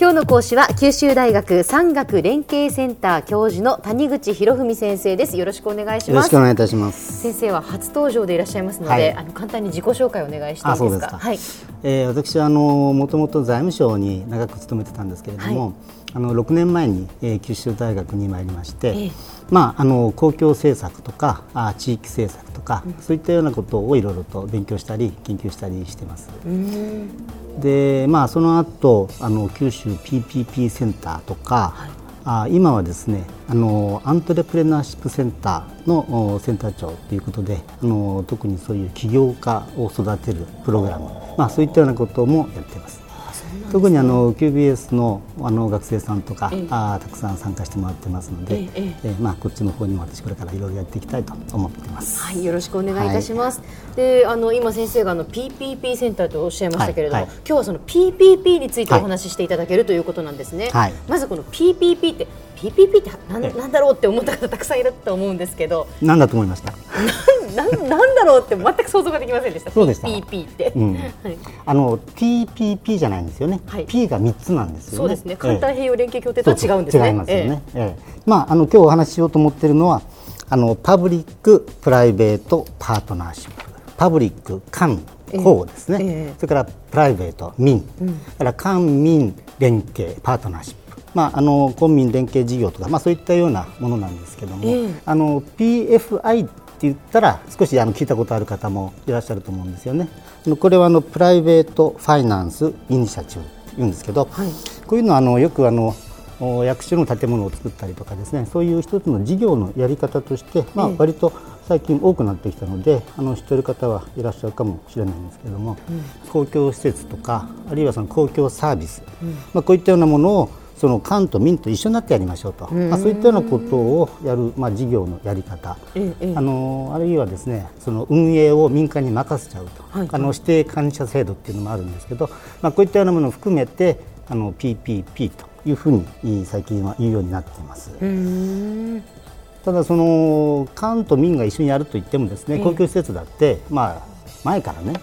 今日の講師は九州大学産学連携センター教授の谷口博文先生です。よろしくお願いします。よろしくお願いいたします。先生は初登場でいらっしゃいますので、はい、あの簡単に自己紹介をお願いしていいですか？はい、えー、私はあのもともと財務省に長く勤めてたんですけれども、はい、あの6年前に、えー、九州大学に参りまして、えー、まああの公共政策とかあ地域政策とか、うん、そういったようなことをいろいろと勉強したり研究したりしてます。でまあその後あの九州 PPP センターとか、はい、あ今はですねあのアントレプレナーシップセンターのセンター長ということであの特にそういう起業家を育てるプログラム、まあ、そういったようなこともやっています。特にあの QBS のあの学生さんとか、ええ、あたくさん参加してもらってますので、えええまあ、こっちの方にも私これからいろいろやっていきたいと思っています、はい、よろしくお願いいたします、はい、であの今先生があの PPP センターとおっしゃいましたけれども、はい。はい、今日はその PPP についてお話ししていただけるということなんですね、はい、まずこの PPP って PPP ってななんだろうって思った方たくさんいると思うんですけど。何だと思いました？ななんだろうって全く想像ができませんでした。そうでした PP って、うん、はい、あの TPP じゃないんですよね、はい、P が3つなんですよね。そうですね。環太平洋連携協定とは違うんですね。違いますよね、ええ。ええ、まああの今日お話ししようと思っているのはあの public private partnership。 public 官公ですね、ええ、それから private 民、うん、から官民連携 partnership。まあ、あの公民連携事業とか、まあ、そういったようなものなんですけども、えー、あの PFI 言ったら少しあの聞いたことある方もいらっしゃると思うんですよね。これはあの private finance initiative って言うんですけど、はい、こういうのはあのよくあの役所の建物を作ったりとかですねそういう一つの事業のやり方として、まあ、割と最近多くなってきたのであの知っている方はいらっしゃるかもしれないんですけども、うん、公共施設とかあるいはその公共サービス、うん、まあ、こういったようなものをその官と民と一緒になってやりましょうと、まあ、そういったようなことをやる、まあ、事業のやり方、あのあるいはですねその運営を民間に任せちゃうと、はい、あの指定管理者制度っていうのもあるんですけど、まあ、こういったようなものを含めてあの PPP というふうに最近は言うようになっています。ただその官と民が一緒にやるといってもですね公共施設だって、まあ、前からね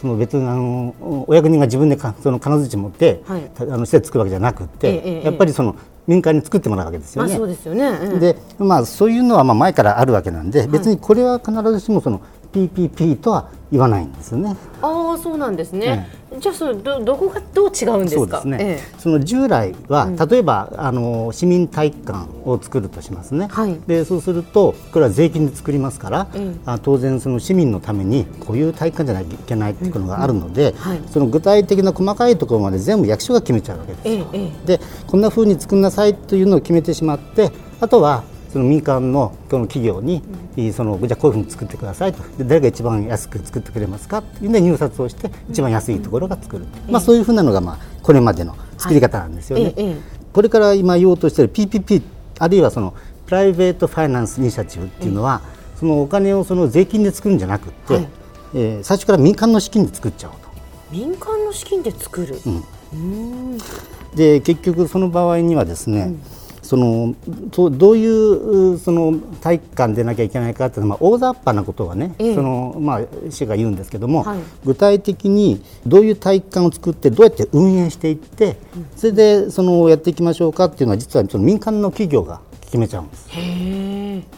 その別にあのお役人が自分でかその金槌持って、はい、あの施設作るわけじゃなくて、ええ、やっぱりその民間に作ってもらうわけですよね。そうですよね、でまあそういうのはまあ前からあるわけなんで、別にこれは必ずしもその PPP とは言わないんですよね。ああそうなんですね。じゃあそのどどこがどう違うんですか？そね。えの従来は、例えばあの市民体育館を作るとしますね。はい、でそうするとこれは税金で作りますから、え、あ当然その市民のためにこういう体育館じゃなきゃいけないっていうのがあるので、うんはい、その具体的な細かいところまで全部役所が決めちゃうわけですよ。でこんなふうに作んなさいというのを決めてしまってあとはその民間のこの企業に、そのじゃあこういうふうに作ってくださいと。で誰が一番安く作ってくれますかっていうので入札をして一番安いところが作る、まあ、そういうふうなのが、まあ、これまでの作り方なんですよね。はい、これから今言おうとしている PPP あるいはそのプライベートファイナンスイニシアチブっていうのは、そのお金をその税金で作るんじゃなくて、はい、えー、最初から民間の資金で作っちゃおうと。民間の資金で作る、うん、で結局その場合にはですね、うんそのどういうその体育館でなきゃいけないかっていうのは、まあ、大雑把なことはね、ええ、そのまあ、市が言うんですけども、はい、具体的にどういう体育館を作ってどうやって運営していって、うん、それでそのやっていきましょうかっていうのは実はその民間の企業が決めちゃうんです。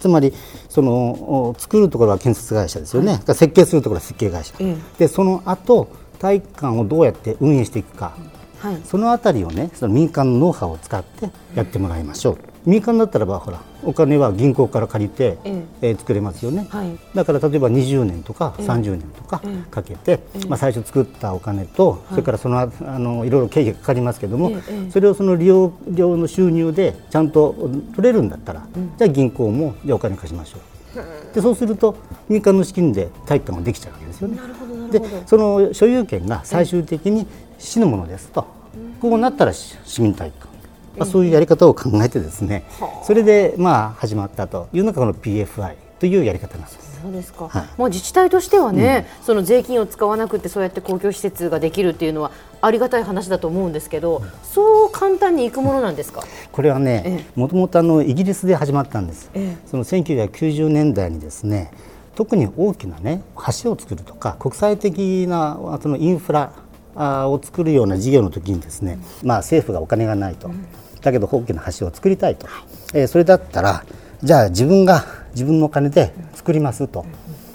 つまりその作るところは建設会社ですよね、はい、設計するところは設計会社、え、でその後体育館をどうやって運営していくか、はい、そのあたりをねその民間のノウハウを使ってやってもらいましょう、うん、民間だったらばほらお金は銀行から借りて、ええ。ー、作れますよね、はい、だから例えば20年とか30年とかかけて、えまあ、最初作ったお金と、それからそのあのいろいろ経費がかかりますけども、それをその利用料の収入でちゃんと取れるんだったら、うん、じゃあ銀行もじゃお金貸しましょう。でそうすると民間の資金で体育館ができちゃうわけですよね。でその所有権が最終的に市のものですと、こうなったら市民体育館、まあ、そういうやり方を考えてですね、それでまあ始まったというのがこの PFI というやり方なんです。そうですか、はい、もう自治体としてはね、うん、その税金を使わなくてそうやって公共施設ができるっていうのはありがたい話だと思うんですけど、うん、そう簡単にいくものなんですか？これはねもともとイギリスで始まったんです、ええ、その1990年代にですね特に大きなね橋を作るとか国際的なそのインフラを作るような事業の時にですね、まあ、政府がお金がないと、だけど大きな橋を作りたいと、えー、それだったらじゃあ自分が自分のお金で作りますと。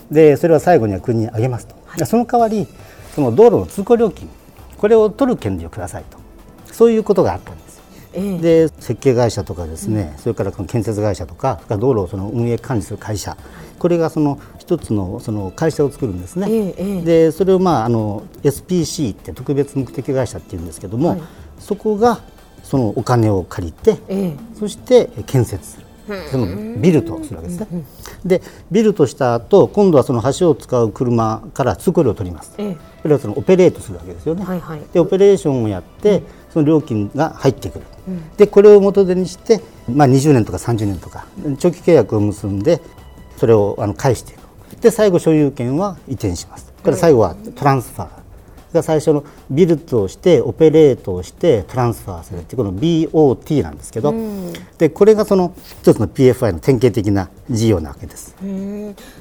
でそれは最後には国にあげますと、はい、その代わりその道路の通行料金これを取る権利をくださいと。そういうことがあったんです。えー、で設計会社とかですね、うん、それから建設会社とか道路をその運営管理する会社。これがその一つのその会社を作るんですね、えー、でそれをまああの SPC って特別目的会社っていうんですけども、はい、そこがそのお金を借りて、えー、そして建設する。そのビルとするわけですね。でビルとした後今度はその橋を使う車から通行料を取ります。ええ、それはそのオペレートするわけですよね。はいはい、でオペレーションをやって、その料金が入ってくる。うん、でこれを元手にして、まあ、20年とか30年とか長期契約を結んでそれをあの返していく。で最後所有権は移転します。これ最後はトランスファー。が最初のビルトをしてオペレートをしてトランスファーするってこの BOT なんですけど、うん、でこれがその一つの PFI の典型的な事業なわけです。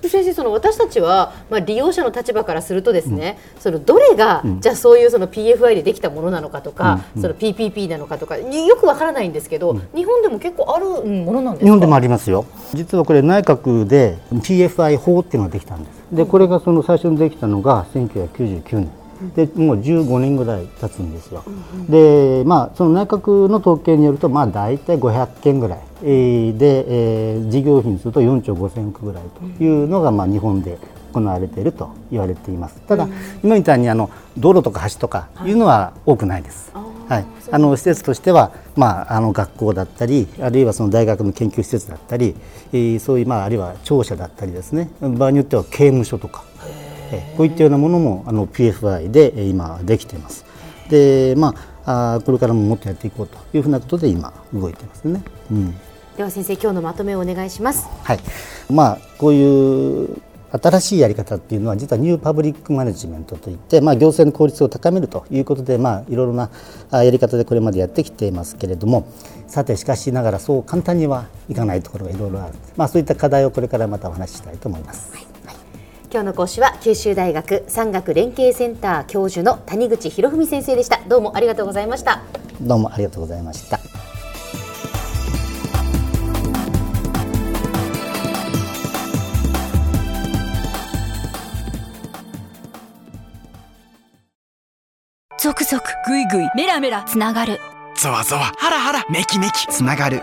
先生その私たちは、まあ、利用者の立場からするとですね、うん、そのどれが、うん、じゃあそういうその PFI でできたものなのかとか、その PPP なのかとかよくわからないんですけど、日本でも結構あるものなんですか？日本でもありますよ。実はこれ内閣で PFI 法っていうのができたんです。でこれがその最初にできたのが1999年でもう15年ぐらい経つんですよ、でまあその内閣の統計によるとまあ大体500件ぐらい。で、えー、事業費にすると4兆5000億ぐらいというのがまあ日本で行われていると言われています。ただ、今みたいにあの道路とか橋とかい。うのは多くないです、はい、あの施設としては、まあ、あの学校だったりあるいはその大学の研究施設だったり、えー、そういう、まあ、あるいは庁舎だったりですね。場合によっては刑務所とかこういったようなものもあの PFI で今できています。でまあこれからももっとやっていこうというふうなことで今動いてますね。うん、では先生今日のまとめをお願いします。はい。まあこういう新しいやり方っていうのは実はニューパブリックマネジメントといって、まあ、行政の効率を高めるということで、まあ、いろいろなやり方でこれまでやってきていますけれどもさてしかしながらそう簡単にはいかないところがいろいろある、まあ、そういった課題をこれからまたお話ししたいと思います。はい今日の講師は九州大学産学連携センター教授の谷口博文先生でした。どうもありがとうございました。どうもありがとうございました。ゾクゾクぐいぐいメラメラつながる。ゾワゾワハラハラメキメキつながる